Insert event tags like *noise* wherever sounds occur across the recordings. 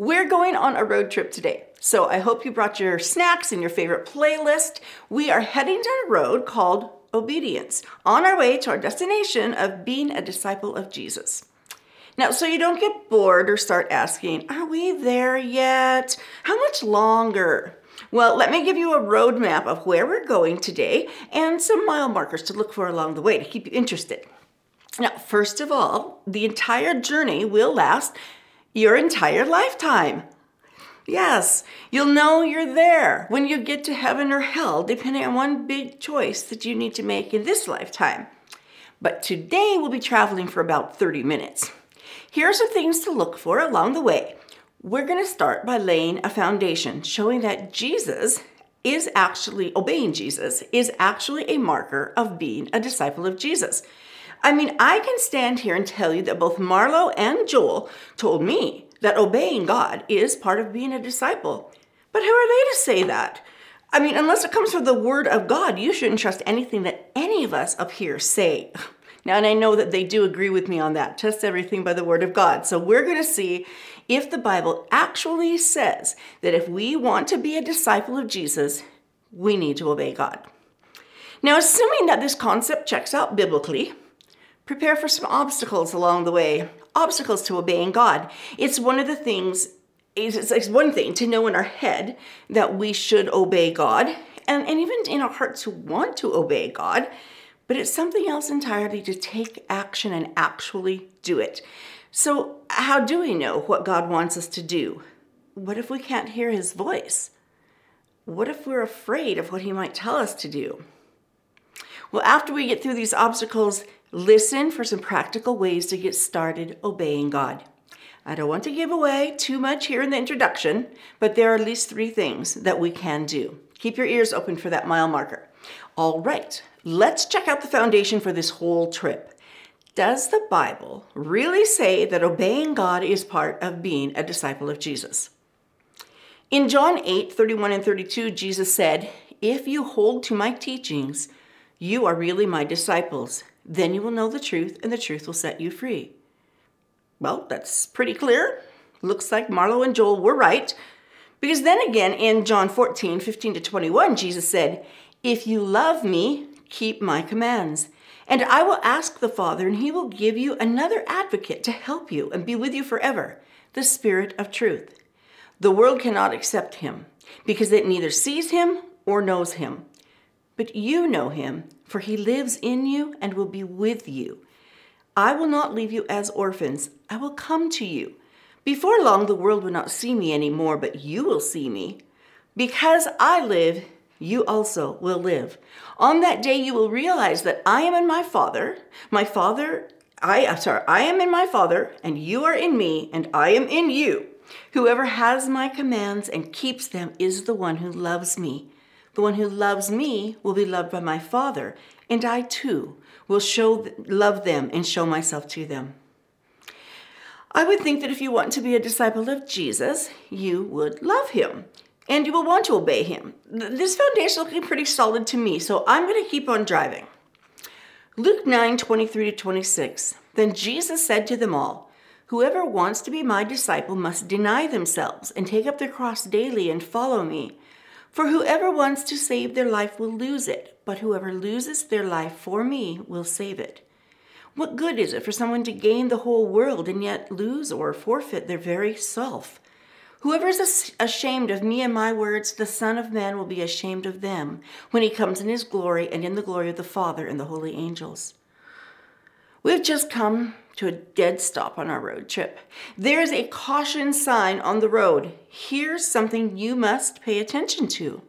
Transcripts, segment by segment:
We're going on a road trip today, so I hope you brought your snacks and your favorite playlist. We are heading down a road called obedience on our way to our destination of being a disciple of Jesus. Now, so you don't get bored or start asking, Are we there yet? How much longer? Well, let me give you a roadmap of where we're going today and some mile markers to look for along the way to keep you interested. Now, first of all, the entire journey will last your entire lifetime. Yes, you'll know you're there when you get to heaven or hell, depending on one big choice that you need to make in this lifetime. But today we'll be traveling for about 30 minutes. Here are some things to look for along the way. We're going to start by laying a foundation showing that Jesus is actually, obeying Jesus, is actually a marker of being a disciple of Jesus. I mean, I can stand here and tell you that both Marlo and Joel told me that obeying God is part of being a disciple. But who are they to say that? I mean, unless it comes from the Word of God, you shouldn't trust anything that any of us up here say. *laughs* Now, and I know that they do agree with me on that. Test everything by the Word of God. So we're going to see if the Bible actually says that if we want to be a disciple of Jesus, we need to obey God. Now, assuming that this concept checks out biblically, prepare for some obstacles along the way, obstacles to obeying God. It's one of the things, it's, one thing to know in our head that we should obey God, and, and even in our hearts to want to obey God, but it's something else entirely to take action and actually do it. So, how do we know what God wants us to do? What if we can't hear His voice? What if we're afraid of what He might tell us to do? Well, after we get through these obstacles, Listen for some practical ways to get started obeying God. I don't want to give away too much here in the introduction, but there are at least three things that we can do. Keep your ears open for that mile marker. All right, let's check out the foundation for this whole trip. Does the Bible really say that obeying God is part of being a disciple of Jesus? In John 8 31 and 32, Jesus said, If you hold to my teachings, you are really my disciples then you will know the truth, and the truth will set you free. Well, that's pretty clear. Looks like Marlo and Joel were right. Because then again, in John 14, 15 to 21, Jesus said, If you love me, keep my commands. And I will ask the Father, and he will give you another advocate to help you and be with you forever the Spirit of truth. The world cannot accept him because it neither sees him or knows him. But you know him for he lives in you and will be with you. I will not leave you as orphans, I will come to you. Before long, the world will not see me any more, but you will see me. Because I live, you also will live. On that day, you will realize that I am in my Father, my Father, I, uh, sorry, I am in my Father, and you are in me, and I am in you. Whoever has my commands and keeps them is the one who loves me. The one who loves me will be loved by my Father, and I too will show love them and show myself to them. I would think that if you want to be a disciple of Jesus, you would love him and you will want to obey him. This foundation is looking pretty solid to me, so I'm going to keep on driving. Luke 9 23 to 26. Then Jesus said to them all, Whoever wants to be my disciple must deny themselves and take up their cross daily and follow me. For whoever wants to save their life will lose it, but whoever loses their life for me will save it. What good is it for someone to gain the whole world and yet lose or forfeit their very self? Whoever is ashamed of me and my words, the Son of Man will be ashamed of them when he comes in his glory and in the glory of the Father and the holy angels. We've just come to a dead stop on our road trip. There's a caution sign on the road. Here's something you must pay attention to.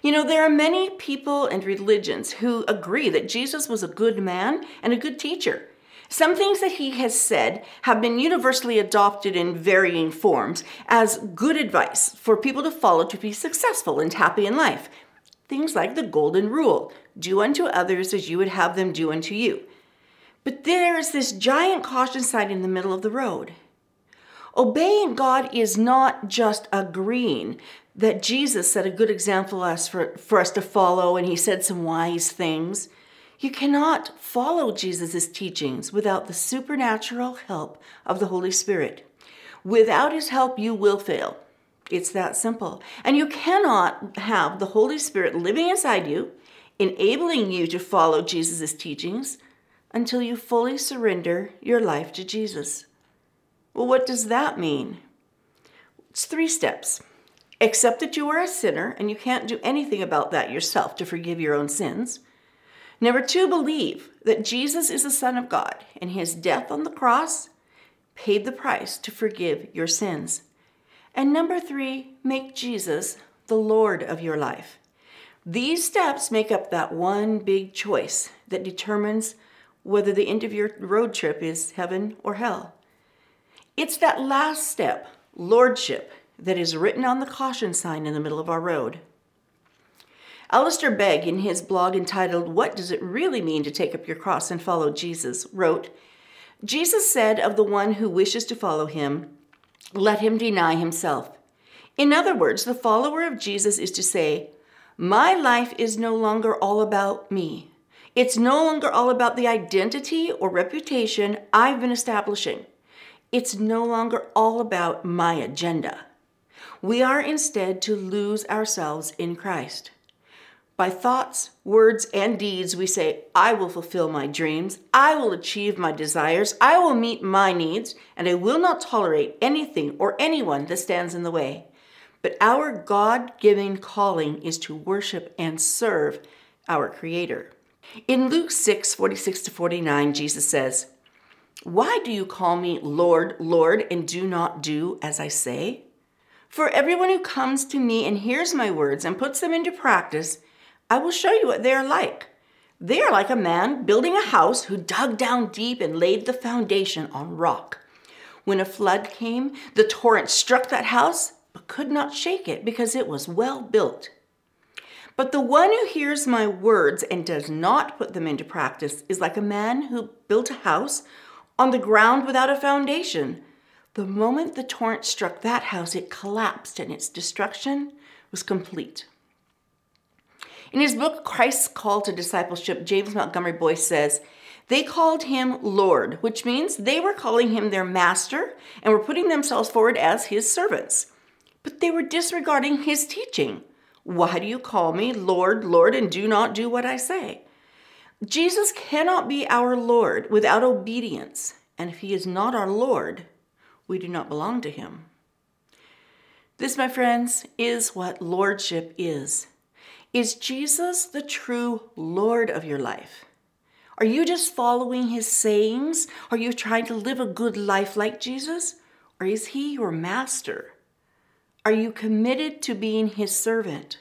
You know, there are many people and religions who agree that Jesus was a good man and a good teacher. Some things that he has said have been universally adopted in varying forms as good advice for people to follow to be successful and happy in life. Things like the golden rule do unto others as you would have them do unto you. But there's this giant caution sign in the middle of the road. Obeying God is not just agreeing that Jesus set a good example us for, for us to follow and he said some wise things. You cannot follow Jesus' teachings without the supernatural help of the Holy Spirit. Without His help, you will fail. It's that simple. And you cannot have the Holy Spirit living inside you, enabling you to follow Jesus' teachings until you fully surrender your life to Jesus. Well, what does that mean? It's three steps. Accept that you are a sinner and you can't do anything about that yourself to forgive your own sins. Number two, believe that Jesus is the Son of God and his death on the cross paid the price to forgive your sins. And number three, make Jesus the Lord of your life. These steps make up that one big choice that determines whether the end of your road trip is heaven or hell. It's that last step, lordship, that is written on the caution sign in the middle of our road. Alistair Begg, in his blog entitled, What Does It Really Mean to Take Up Your Cross and Follow Jesus, wrote, Jesus said of the one who wishes to follow him, let him deny himself. In other words, the follower of Jesus is to say, My life is no longer all about me. It's no longer all about the identity or reputation I've been establishing. It's no longer all about my agenda. We are instead to lose ourselves in Christ. By thoughts, words, and deeds, we say, I will fulfill my dreams, I will achieve my desires, I will meet my needs, and I will not tolerate anything or anyone that stands in the way. But our God given calling is to worship and serve our Creator. In Luke 6 46 to 49, Jesus says, Why do you call me Lord, Lord, and do not do as I say? For everyone who comes to me and hears my words and puts them into practice, I will show you what they are like. They are like a man building a house who dug down deep and laid the foundation on rock. When a flood came, the torrent struck that house, but could not shake it because it was well built. But the one who hears my words and does not put them into practice is like a man who built a house on the ground without a foundation. The moment the torrent struck that house, it collapsed and its destruction was complete. In his book, Christ's Call to Discipleship, James Montgomery Boice says, they called him Lord, which means they were calling him their master and were putting themselves forward as his servants. But they were disregarding his teaching. Why do you call me Lord, Lord, and do not do what I say? Jesus cannot be our Lord without obedience. And if he is not our Lord, we do not belong to him. This, my friends, is what lordship is. Is Jesus the true Lord of your life? Are you just following his sayings? Are you trying to live a good life like Jesus? Or is he your master? Are you committed to being his servant?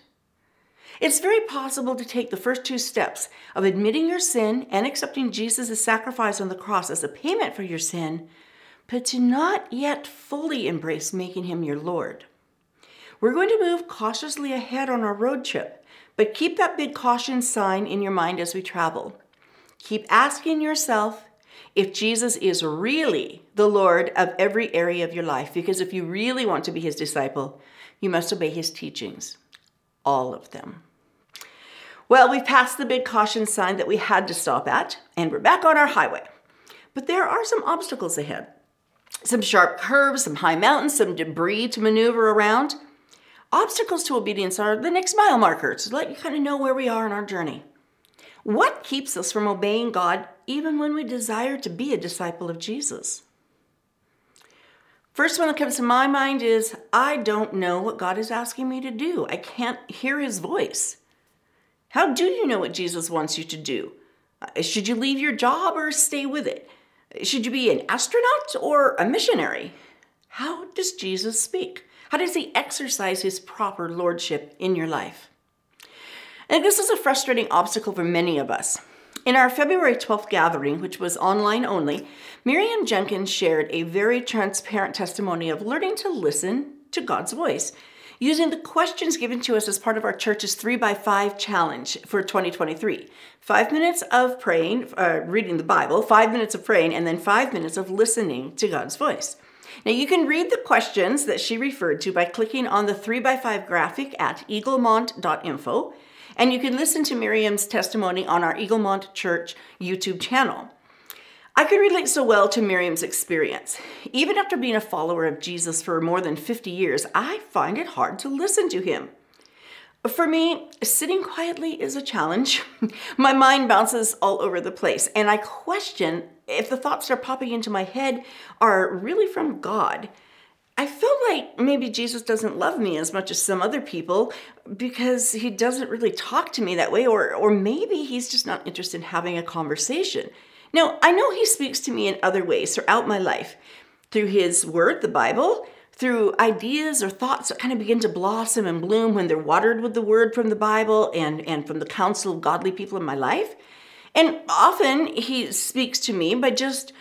It's very possible to take the first two steps of admitting your sin and accepting Jesus' sacrifice on the cross as a payment for your sin, but to not yet fully embrace making him your Lord. We're going to move cautiously ahead on our road trip, but keep that big caution sign in your mind as we travel. Keep asking yourself if Jesus is really the Lord of every area of your life, because if you really want to be his disciple, you must obey his teachings, all of them. Well, we've passed the big caution sign that we had to stop at, and we're back on our highway. But there are some obstacles ahead some sharp curves, some high mountains, some debris to maneuver around. Obstacles to obedience are the next mile markers to let you kind of know where we are in our journey. What keeps us from obeying God even when we desire to be a disciple of Jesus? First one that comes to my mind is I don't know what God is asking me to do. I can't hear his voice. How do you know what Jesus wants you to do? Uh, should you leave your job or stay with it? Should you be an astronaut or a missionary? How does Jesus speak? How does he exercise his proper lordship in your life? And this is a frustrating obstacle for many of us. In our February 12th gathering, which was online only, Miriam Jenkins shared a very transparent testimony of learning to listen to God's voice using the questions given to us as part of our church's 3 by 5 challenge for 2023. Five minutes of praying, uh, reading the Bible, five minutes of praying, and then five minutes of listening to God's voice. Now, you can read the questions that she referred to by clicking on the 3x5 graphic at eaglemont.info, and you can listen to Miriam's testimony on our Eaglemont Church YouTube channel. I can relate so well to Miriam's experience. Even after being a follower of Jesus for more than 50 years, I find it hard to listen to him. For me, sitting quietly is a challenge. *laughs* my mind bounces all over the place, and I question if the thoughts that are popping into my head are really from God. I feel like maybe Jesus doesn't love me as much as some other people because he doesn't really talk to me that way, or, or maybe he's just not interested in having a conversation. Now, I know he speaks to me in other ways throughout my life through his word, the Bible, through ideas or thoughts that kind of begin to blossom and bloom when they're watered with the word from the Bible and, and from the counsel of godly people in my life. And often he speaks to me by just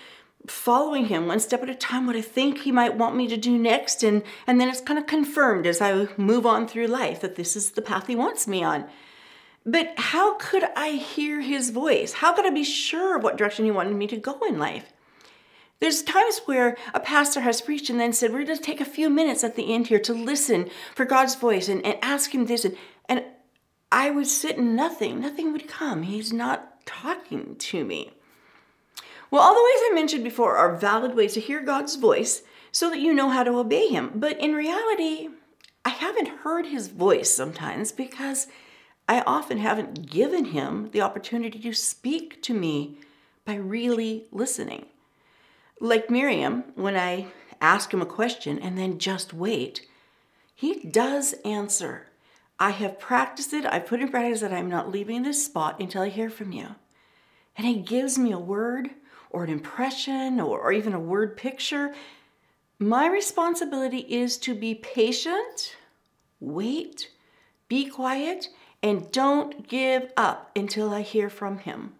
following him one step at a time what I think he might want me to do next and and then it's kind of confirmed as I move on through life that this is the path he wants me on. But how could I hear his voice? How could I be sure of what direction he wanted me to go in life? There's times where a pastor has preached and then said, We're going to take a few minutes at the end here to listen for God's voice and, and ask him this. And, and I would sit and nothing, nothing would come. He's not talking to me. Well, all the ways I mentioned before are valid ways to hear God's voice so that you know how to obey him. But in reality, I haven't heard his voice sometimes because I often haven't given him the opportunity to speak to me by really listening. Like Miriam, when I ask him a question and then just wait, he does answer. I have practiced it. I put in practice that I'm not leaving this spot until I hear from you. And he gives me a word or an impression or, or even a word picture. My responsibility is to be patient, wait, be quiet, and don't give up until I hear from Him.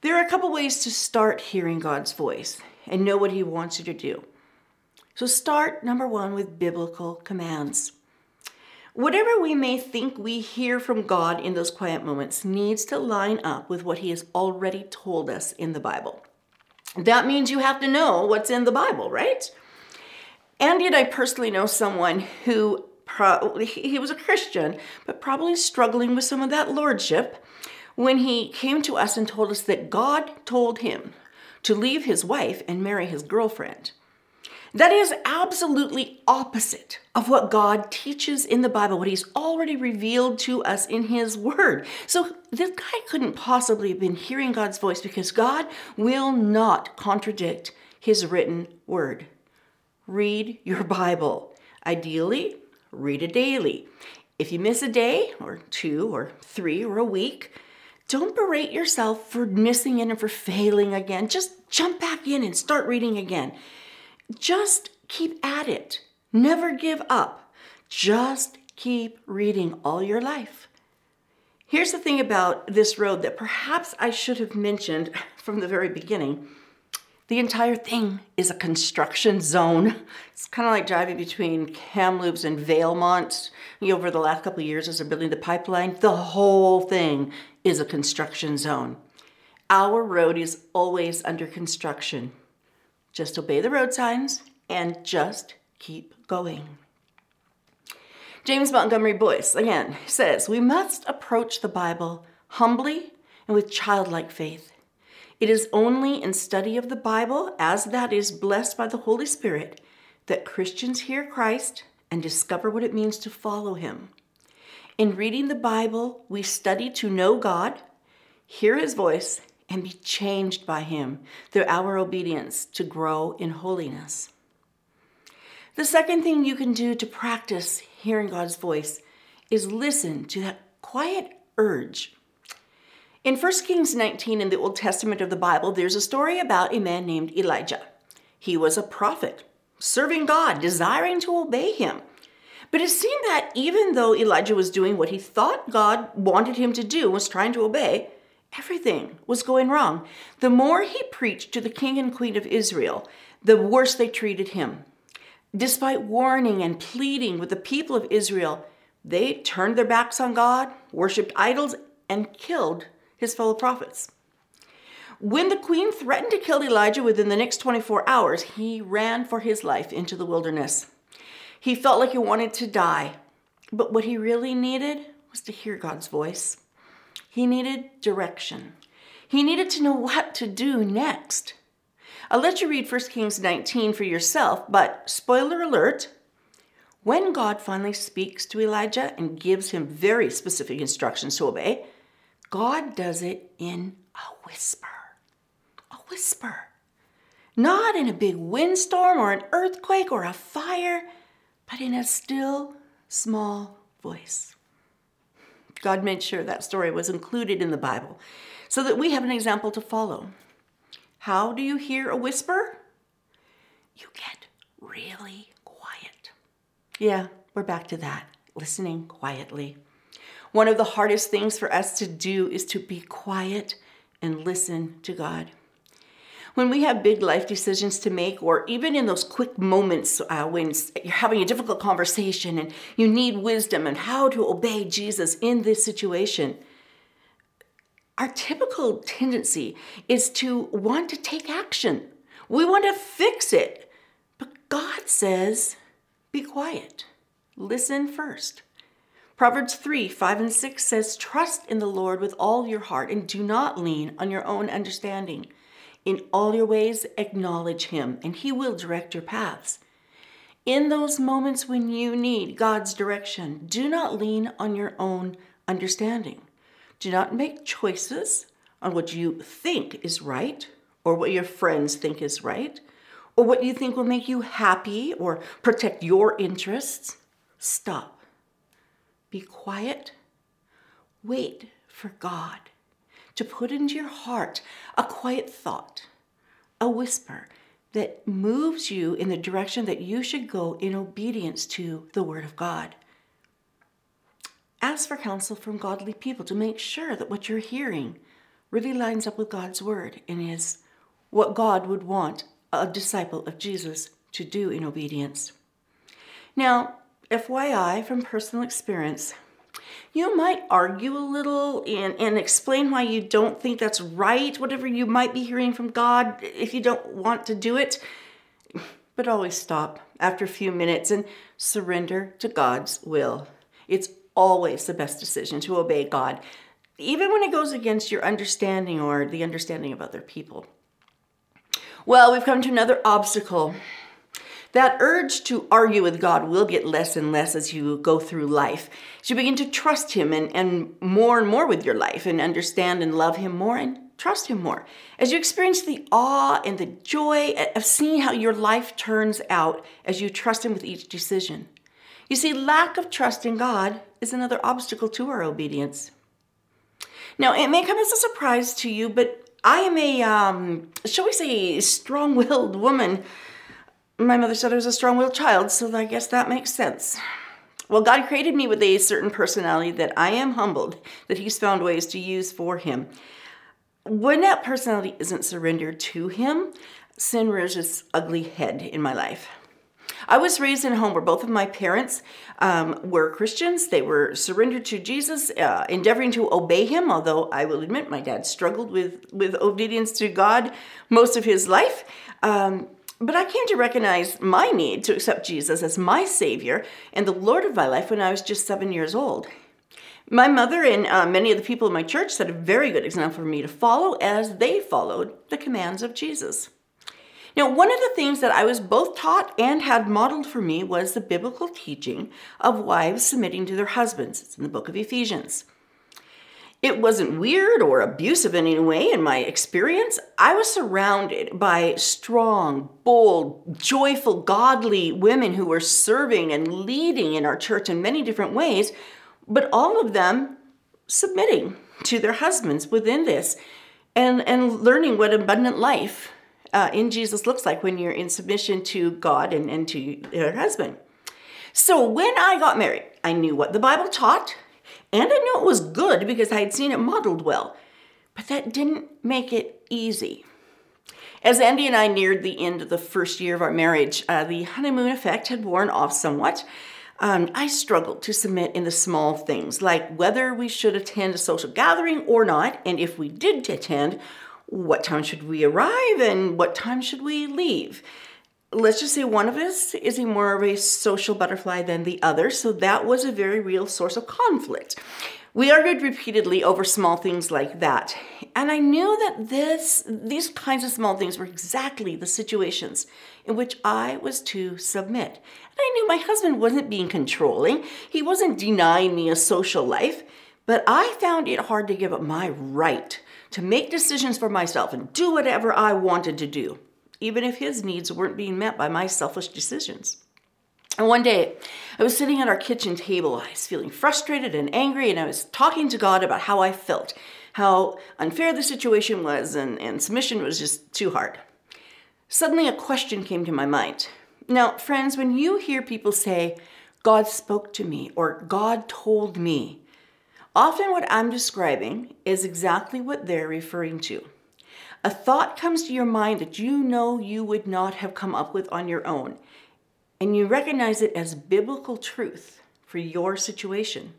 There are a couple ways to start hearing God's voice and know what He wants you to do. So, start number one with biblical commands. Whatever we may think we hear from God in those quiet moments needs to line up with what He has already told us in the Bible. That means you have to know what's in the Bible, right? And yet, I personally know someone who pro- he was a Christian, but probably struggling with some of that lordship when he came to us and told us that God told him to leave his wife and marry his girlfriend. That is absolutely opposite of what God teaches in the Bible, what He's already revealed to us in His Word. So this guy couldn't possibly have been hearing God's voice because God will not contradict His written Word. Read your Bible. Ideally, read it daily. If you miss a day or two or three or a week, don't berate yourself for missing it and for failing again. Just jump back in and start reading again. Just keep at it. Never give up. Just keep reading all your life. Here's the thing about this road that perhaps I should have mentioned *laughs* from the very beginning the entire thing is a construction zone. It's kind of like driving between Kamloops and Valemount. Over the last couple of years, as they're building the pipeline, the whole thing is a construction zone. Our road is always under construction. Just obey the road signs and just keep going. James Montgomery Boice, again, says we must approach the Bible humbly and with childlike faith. It is only in study of the Bible, as that is blessed by the Holy Spirit, that Christians hear Christ and discover what it means to follow Him. In reading the Bible, we study to know God, hear His voice, and be changed by Him through our obedience to grow in holiness. The second thing you can do to practice hearing God's voice is listen to that quiet urge in 1 Kings 19 in the Old Testament of the Bible, there's a story about a man named Elijah. He was a prophet, serving God, desiring to obey him. But it seemed that even though Elijah was doing what he thought God wanted him to do, was trying to obey, everything was going wrong. The more he preached to the king and queen of Israel, the worse they treated him. Despite warning and pleading with the people of Israel, they turned their backs on God, worshiped idols, and killed his fellow prophets. When the queen threatened to kill Elijah within the next 24 hours, he ran for his life into the wilderness. He felt like he wanted to die, but what he really needed was to hear God's voice. He needed direction. He needed to know what to do next. I'll let you read 1 Kings 19 for yourself, but spoiler alert when God finally speaks to Elijah and gives him very specific instructions to obey, God does it in a whisper. A whisper. Not in a big windstorm or an earthquake or a fire, but in a still, small voice. God made sure that story was included in the Bible so that we have an example to follow. How do you hear a whisper? You get really quiet. Yeah, we're back to that, listening quietly. One of the hardest things for us to do is to be quiet and listen to God. When we have big life decisions to make, or even in those quick moments uh, when you're having a difficult conversation and you need wisdom and how to obey Jesus in this situation, our typical tendency is to want to take action. We want to fix it. But God says, be quiet. Listen first. Proverbs 3 5 and 6 says, Trust in the Lord with all your heart and do not lean on your own understanding. In all your ways, acknowledge Him, and He will direct your paths. In those moments when you need God's direction, do not lean on your own understanding. Do not make choices on what you think is right or what your friends think is right or what you think will make you happy or protect your interests. Stop. Be quiet. Wait for God to put into your heart a quiet thought, a whisper that moves you in the direction that you should go in obedience to the Word of God. Ask for counsel from godly people to make sure that what you're hearing really lines up with God's Word and is what God would want a disciple of Jesus to do in obedience. Now, FYI, from personal experience, you might argue a little and, and explain why you don't think that's right, whatever you might be hearing from God, if you don't want to do it. But always stop after a few minutes and surrender to God's will. It's always the best decision to obey God, even when it goes against your understanding or the understanding of other people. Well, we've come to another obstacle that urge to argue with God will get less and less as you go through life. As you begin to trust Him and, and more and more with your life and understand and love Him more and trust Him more. As you experience the awe and the joy of seeing how your life turns out as you trust Him with each decision. You see, lack of trust in God is another obstacle to our obedience. Now, it may come as a surprise to you, but I am a, um, shall we say, strong willed woman my mother said I was a strong willed child, so I guess that makes sense. Well, God created me with a certain personality that I am humbled that He's found ways to use for Him. When that personality isn't surrendered to Him, sin rears its ugly head in my life. I was raised in a home where both of my parents um, were Christians. They were surrendered to Jesus, uh, endeavoring to obey Him. Although I will admit, my dad struggled with with obedience to God most of his life. Um, but I came to recognize my need to accept Jesus as my Savior and the Lord of my life when I was just seven years old. My mother and uh, many of the people in my church set a very good example for me to follow as they followed the commands of Jesus. Now, one of the things that I was both taught and had modeled for me was the biblical teaching of wives submitting to their husbands. It's in the book of Ephesians. It wasn't weird or abusive in any way in my experience. I was surrounded by strong, bold, joyful, godly women who were serving and leading in our church in many different ways, but all of them submitting to their husbands within this and, and learning what abundant life uh, in Jesus looks like when you're in submission to God and, and to your husband. So when I got married, I knew what the Bible taught and I knew it was good because I had seen it modeled well. But that didn't make it easy. As Andy and I neared the end of the first year of our marriage, uh, the honeymoon effect had worn off somewhat. Um, I struggled to submit in the small things, like whether we should attend a social gathering or not, and if we did attend, what time should we arrive and what time should we leave let's just say one of us is a more of a social butterfly than the other. So that was a very real source of conflict. We argued repeatedly over small things like that. And I knew that this these kinds of small things were exactly the situations in which I was to submit. And I knew my husband wasn't being controlling. He wasn't denying me a social life, but I found it hard to give up my right to make decisions for myself and do whatever I wanted to do, even if his needs weren't being met by my selfish decisions. And one day, I was sitting at our kitchen table. I was feeling frustrated and angry, and I was talking to God about how I felt, how unfair the situation was, and, and submission was just too hard. Suddenly, a question came to my mind. Now, friends, when you hear people say, God spoke to me, or God told me, often what I'm describing is exactly what they're referring to. A thought comes to your mind that you know you would not have come up with on your own and you recognize it as biblical truth for your situation.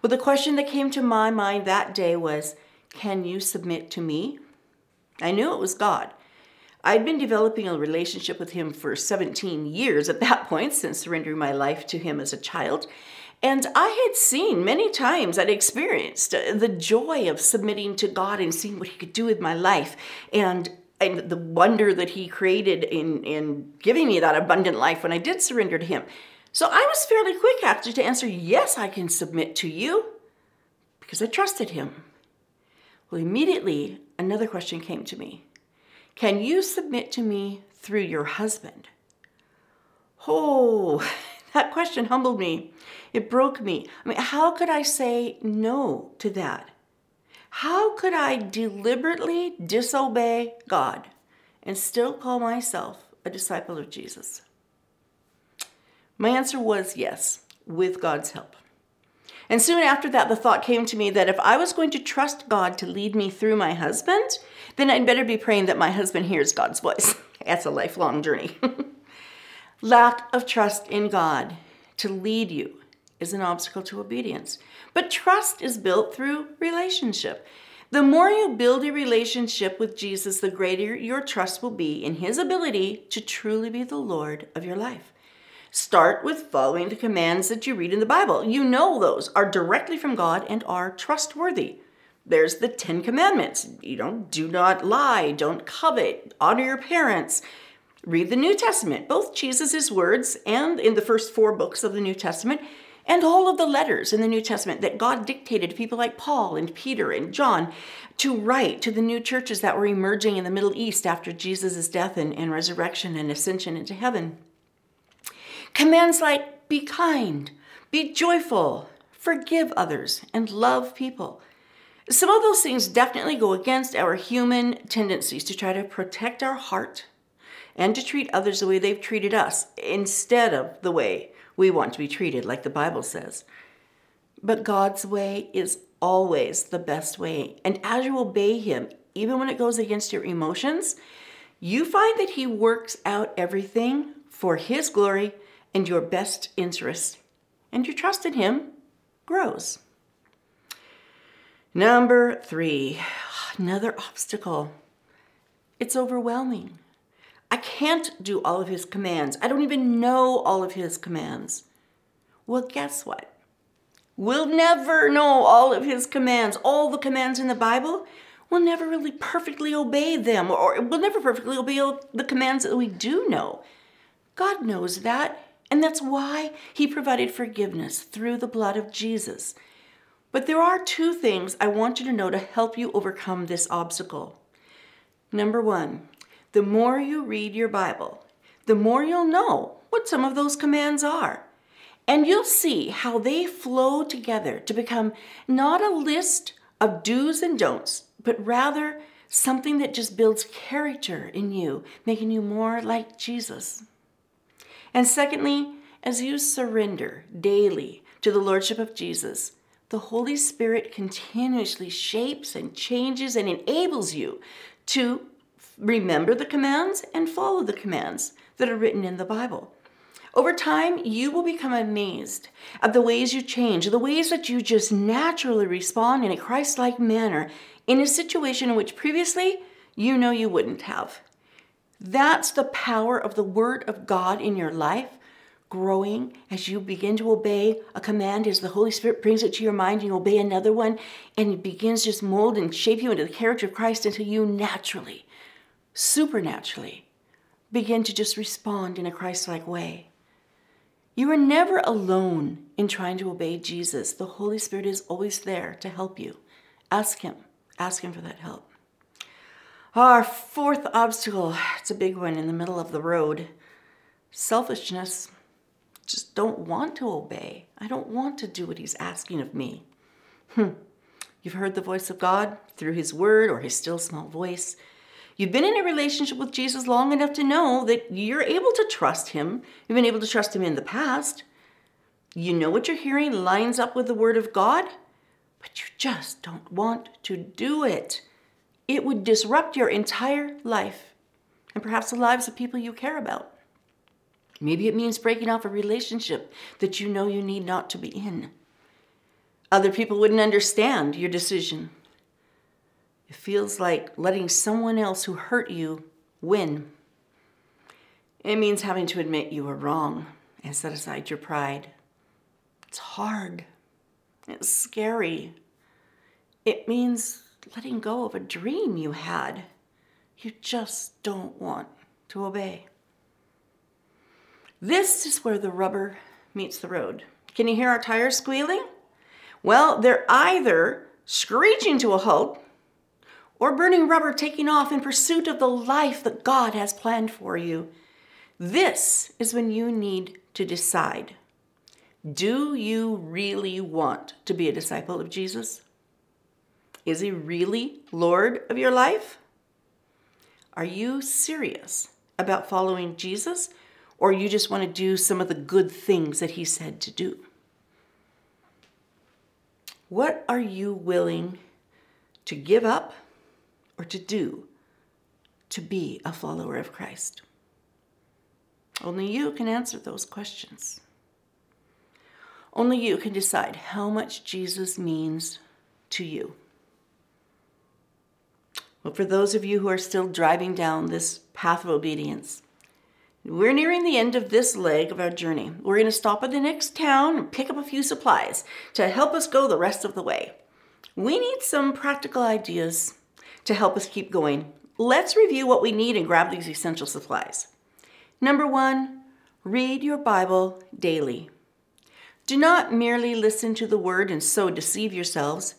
Well, the question that came to my mind that day was Can you submit to me? I knew it was God. I'd been developing a relationship with Him for 17 years at that point, since surrendering my life to Him as a child. And I had seen many times, I'd experienced uh, the joy of submitting to God and seeing what He could do with my life. And and the wonder that he created in, in giving me that abundant life when I did surrender to him. So I was fairly quick actually to answer, yes, I can submit to you because I trusted him. Well, immediately another question came to me Can you submit to me through your husband? Oh, that question humbled me. It broke me. I mean, how could I say no to that? How could I deliberately disobey God and still call myself a disciple of Jesus? My answer was yes, with God's help. And soon after that, the thought came to me that if I was going to trust God to lead me through my husband, then I'd better be praying that my husband hears God's voice. *laughs* That's a lifelong journey. *laughs* Lack of trust in God to lead you is an obstacle to obedience. But trust is built through relationship. The more you build a relationship with Jesus, the greater your trust will be in his ability to truly be the Lord of your life. Start with following the commands that you read in the Bible. You know those are directly from God and are trustworthy. There's the 10 commandments. You know, do not lie, don't covet, honor your parents. Read the New Testament, both Jesus' words and in the first four books of the New Testament and all of the letters in the New Testament that God dictated to people like Paul and Peter and John to write to the new churches that were emerging in the Middle East after Jesus' death and, and resurrection and ascension into heaven. Commands like be kind, be joyful, forgive others, and love people. Some of those things definitely go against our human tendencies to try to protect our heart and to treat others the way they've treated us instead of the way we want to be treated, like the Bible says. But God's way is always the best way. And as you obey Him, even when it goes against your emotions, you find that He works out everything for His glory and your best interest. And your trust in Him grows. Number three, *sighs* another obstacle. It's overwhelming. I can't do all of his commands. I don't even know all of his commands. Well, guess what? We'll never know all of his commands, all the commands in the Bible. We'll never really perfectly obey them, or we'll never perfectly obey the commands that we do know. God knows that, and that's why He provided forgiveness through the blood of Jesus. But there are two things I want you to know to help you overcome this obstacle. Number one, the more you read your Bible, the more you'll know what some of those commands are. And you'll see how they flow together to become not a list of do's and don'ts, but rather something that just builds character in you, making you more like Jesus. And secondly, as you surrender daily to the Lordship of Jesus, the Holy Spirit continuously shapes and changes and enables you to remember the commands and follow the commands that are written in the Bible. Over time, you will become amazed at the ways you change, the ways that you just naturally respond in a Christ like manner in a situation in which previously you know you wouldn't have. That's the power of the Word of God in your life, growing as you begin to obey a command, as the Holy Spirit brings it to your mind, you obey another one, and it begins just mold and shape you into the character of Christ until you naturally, supernaturally, begin to just respond in a Christ like way. You are never alone in trying to obey Jesus. The Holy Spirit is always there to help you. Ask Him. Ask Him for that help. Our fourth obstacle, it's a big one in the middle of the road selfishness just don't want to obey. I don't want to do what he's asking of me. Hmm. You've heard the voice of God through his word or his still small voice. You've been in a relationship with Jesus long enough to know that you're able to trust him. You've been able to trust him in the past. You know what you're hearing lines up with the word of God, but you just don't want to do it. It would disrupt your entire life and perhaps the lives of people you care about. Maybe it means breaking off a relationship that you know you need not to be in. Other people wouldn't understand your decision. It feels like letting someone else who hurt you win. It means having to admit you were wrong and set aside your pride. It's hard. It's scary. It means letting go of a dream you had. You just don't want to obey. This is where the rubber meets the road. Can you hear our tires squealing? Well, they're either screeching to a halt or burning rubber taking off in pursuit of the life that God has planned for you. This is when you need to decide do you really want to be a disciple of Jesus? Is he really Lord of your life? Are you serious about following Jesus or you just want to do some of the good things that he said to do. What are you willing to give up or to do to be a follower of Christ? Only you can answer those questions. Only you can decide how much Jesus means to you. Well, for those of you who are still driving down this path of obedience, we're nearing the end of this leg of our journey. We're going to stop at the next town and pick up a few supplies to help us go the rest of the way. We need some practical ideas to help us keep going. Let's review what we need and grab these essential supplies. Number one, read your Bible daily. Do not merely listen to the word and so deceive yourselves.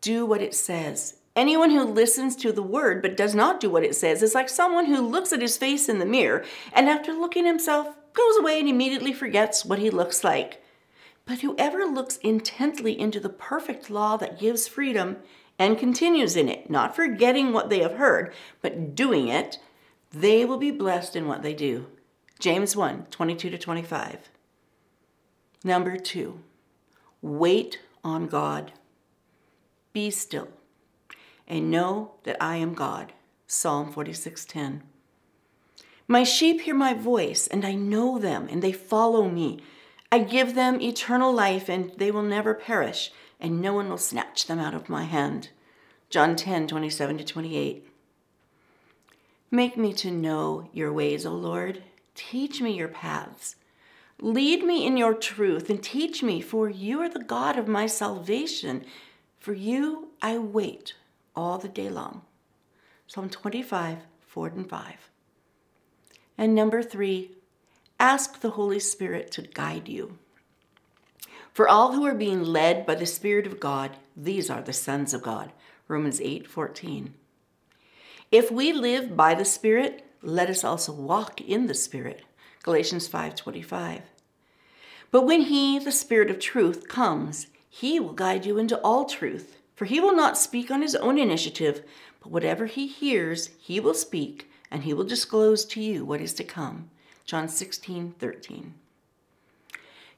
Do what it says. Anyone who listens to the word but does not do what it says is like someone who looks at his face in the mirror and after looking himself goes away and immediately forgets what he looks like. But whoever looks intently into the perfect law that gives freedom and continues in it, not forgetting what they have heard, but doing it, they will be blessed in what they do. James 1 22 to 25. Number two, wait on God. Be still and know that I am God. Psalm 46:10. My sheep hear my voice, and I know them, and they follow me. I give them eternal life, and they will never perish, and no one will snatch them out of my hand. John 10, 27 to 28. Make me to know your ways, O Lord. Teach me your paths. Lead me in your truth and teach me, for you are the God of my salvation. For you I wait all the day long. Psalm 25, 4 and 5. And number three, ask the Holy Spirit to guide you. For all who are being led by the Spirit of God, these are the sons of God. Romans 8, 14. If we live by the Spirit, let us also walk in the Spirit. Galatians 5:25. But when he, the Spirit of truth, comes, he will guide you into all truth. For he will not speak on his own initiative, but whatever he hears, he will speak, and he will disclose to you what is to come. John 16, 13.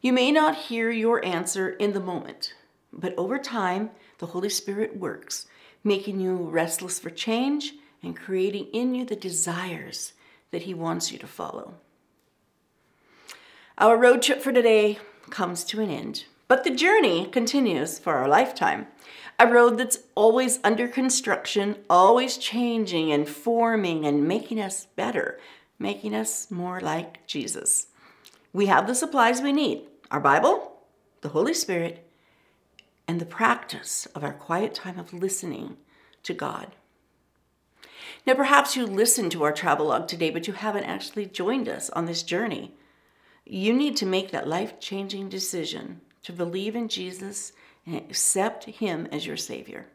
You may not hear your answer in the moment, but over time, the Holy Spirit works, making you restless for change and creating in you the desires that He wants you to follow. Our road trip for today comes to an end, but the journey continues for our lifetime a road that's always under construction, always changing and forming and making us better, making us more like Jesus. We have the supplies we need our Bible, the Holy Spirit, and the practice of our quiet time of listening to God. Now, perhaps you listened to our travelogue today, but you haven't actually joined us on this journey. You need to make that life changing decision to believe in Jesus and accept Him as your Savior.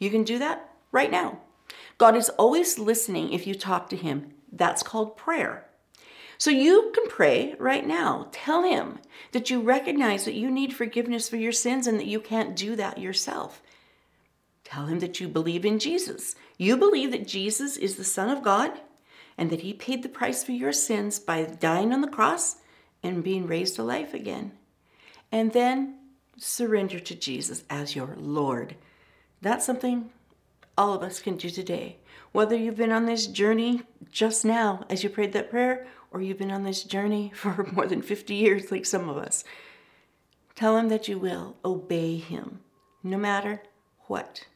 You can do that right now. God is always listening if you talk to Him. That's called prayer. So you can pray right now. Tell Him that you recognize that you need forgiveness for your sins and that you can't do that yourself. Tell Him that you believe in Jesus. You believe that Jesus is the Son of God and that He paid the price for your sins by dying on the cross and being raised to life again. And then surrender to Jesus as your Lord. That's something all of us can do today. Whether you've been on this journey just now as you prayed that prayer, or you've been on this journey *laughs* for more than 50 years, like some of us, tell him that you will obey him, no matter what.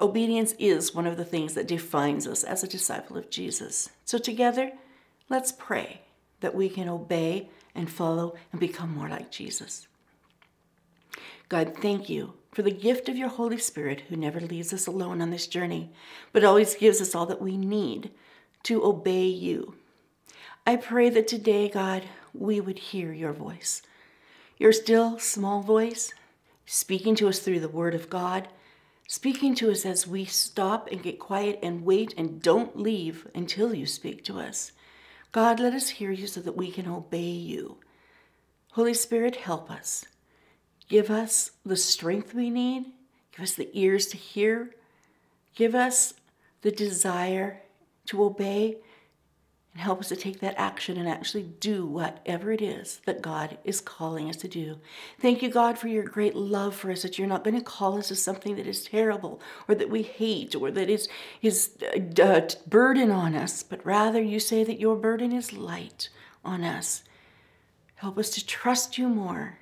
Obedience is one of the things that defines us as a disciple of Jesus. So, together, let's pray that we can obey and follow and become more like Jesus. God, thank you for the gift of your Holy Spirit who never leaves us alone on this journey, but always gives us all that we need to obey you. I pray that today, God, we would hear your voice, your still small voice, speaking to us through the Word of God, speaking to us as we stop and get quiet and wait and don't leave until you speak to us. God, let us hear you so that we can obey you. Holy Spirit, help us. Give us the strength we need. Give us the ears to hear. Give us the desire to obey and help us to take that action and actually do whatever it is that God is calling us to do. Thank you, God, for your great love for us, that you're not going to call us to something that is terrible or that we hate or that is, is a uh, burden on us, but rather you say that your burden is light on us. Help us to trust you more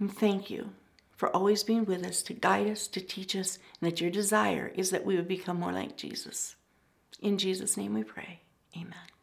and thank you for always being with us to guide us, to teach us, and that your desire is that we would become more like Jesus. In Jesus' name we pray. Amen.